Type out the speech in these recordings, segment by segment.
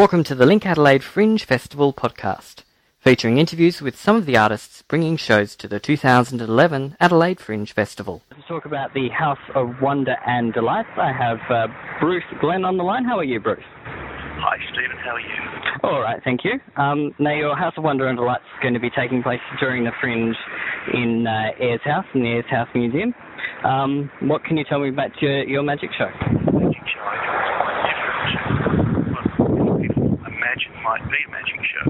Welcome to the Link Adelaide Fringe Festival podcast, featuring interviews with some of the artists bringing shows to the 2011 Adelaide Fringe Festival. To talk about the House of Wonder and Delight, I have uh, Bruce Glen on the line. How are you, Bruce? Hi, Stephen. How are you? All right, thank you. Um, now, your House of Wonder and Delight is going to be taking place during the Fringe in uh, Ayers House, in the Ayers House Museum. Um, what can you tell me about your, your? Magic show. I do what people imagine might a show.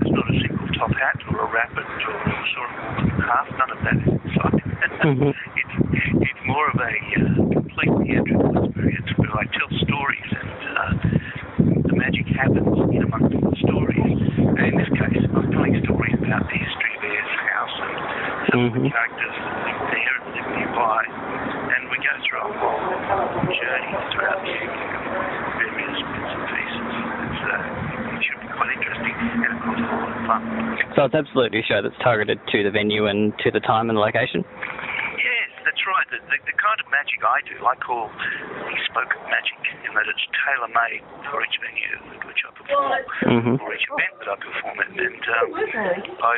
It's not a single top hat or a rabbit or sort of half. None of that is inside. Mhm. it's, it's more of a uh, complete theatrical experience where I tell stories and uh, the magic happens in amongst the stories. And in this case, I'm telling stories about the history of Ayers House and some of the Mhm. characters that live there and live nearby. And we go through a whole journey throughout the evening of various bits and pieces. It's, uh, it should be quite interesting and of course a lot of fun. So it's absolutely a show that's targeted to the venue and to the time and the location? Yes, that's right. The, the, the kind of magic I do, I call bespoke magic, in that it's tailor-made for each venue at which I perform, Mhm. or each event that I perform at. And um, I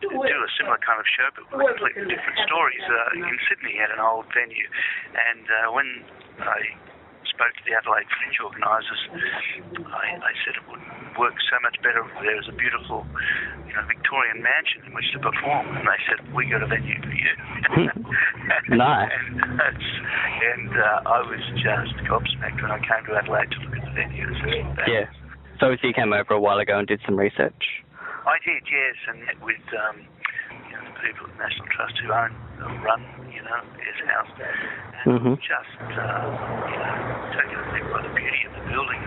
do a similar kind of show, but with completely different stories uh, in Sydney at an old venue. And uh, when I spoke to the Adelaide Fringe organisers, I, I said it would work so much better if there was a beautiful, you know, Victorian mansion in which to perform. And they said, "We got a venue for you." Nice. and that's, and uh, I was just gobsmacked when I came to Adelaide to look at the venue. Yeah. So obviously you came over a while ago and did some research. I did, yes, and met with um, you know, the people at the National Trust who own, uh, run, you know, his house, and Mhm. just, uh, you know, taken a by the beauty of the building.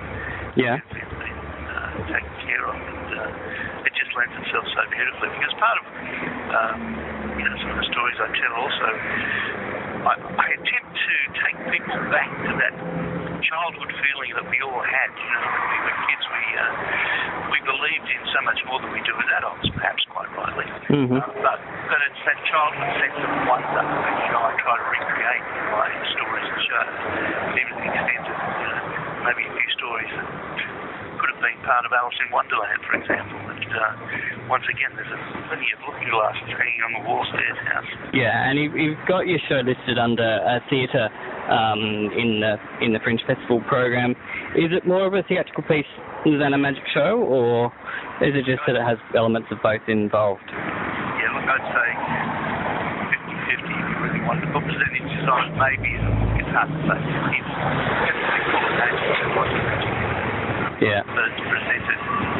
Yeah. It's been uh, taken care of, and uh, it just lends itself so beautifully. Because part of, um, you know, some of the stories I tell also, I, I attempt to take people back to that childhood feeling that we all had. You know, when we were kids, we uh, we believed in so much more than we do as adults, perhaps quite rightly. Mhm. Uh, but but it's that childhood sense of wonder that you know I try to recreate in my stories and shows, even to the extent of you know maybe a few stories that could have been part of Alice in Wonderland, for example. Uh, once again, there's a, plenty of looking glasses hanging on the walls of House. Yeah, and you, you've got your show listed under a theatre um, in the in the Fringe Festival program. Is it more of a theatrical piece than a magic show, or is it just that it has elements of both involved? Yeah, look, I'd say 50-50 if you really want to put percentages on it, maybe. It's hard to say. It's, it's they call it magic, so what's? Yeah. But it's presented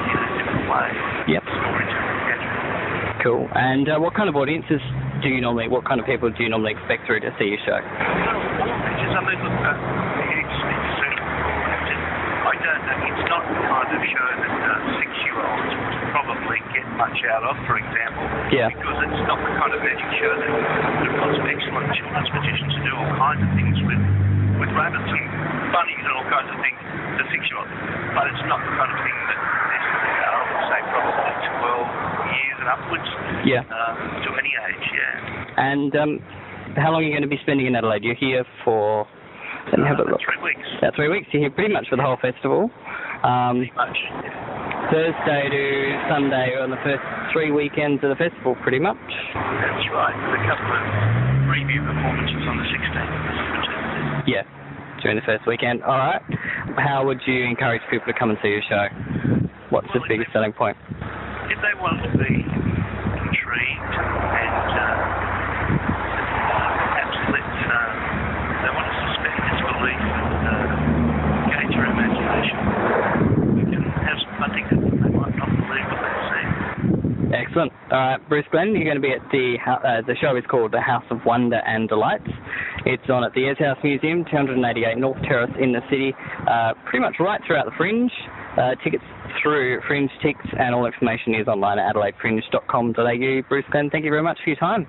in a different way. Yep. It's more into theatrical. Cool. And uh, what kind of audiences do you normally? What kind of people do you normally expect through to see your show? Just, I mean, look, uh, it's, it's sort I don't know, it's not the kind of show that uh, six-year-olds would probably get much out of, for example. Yeah. Because it's not the kind of magic show that there are lots of excellent children's magicians who do all kinds of things with, with rabbits and bunnies and all kinds of things to six-year-olds. But it's not the kind of thing that necessarily, I would say, probably 12 years and upwards Yeah. uh, to any age, yeah. And um, how long are you going to be spending in Adelaide? You're here for. Let me have a Uh, look. Three weeks. About three weeks. You're here pretty much for the whole festival. Um, Pretty much. Thursday to Sunday on the first three weekends of the festival, pretty much. That's right. There's a couple of preview performances on the 16th. Yeah, during the first weekend. All right. How would you encourage people to come and see your show? What's the biggest selling point? If they want to be and uh, let uh, they want to disbelief and uh, their imagination, can have together. They might not believe what seen. Excellent. All right, Bruce Glen, you're going to be at the uh, the show is called The House of Wonder and Delights. It's on at the Ayers House Museum, 288 North Terrace in the city, uh, pretty much right throughout the Fringe. Uh, tickets through Fringe Ticks, and all information is online at adelaidefringe.com.au. Bruce Glen, thank you very much for your time.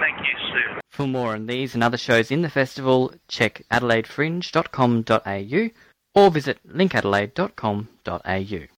Thank you, Sue. For more on these and other shows in the festival, check adelaidefringe.com.au or visit linkadelaide.com.au.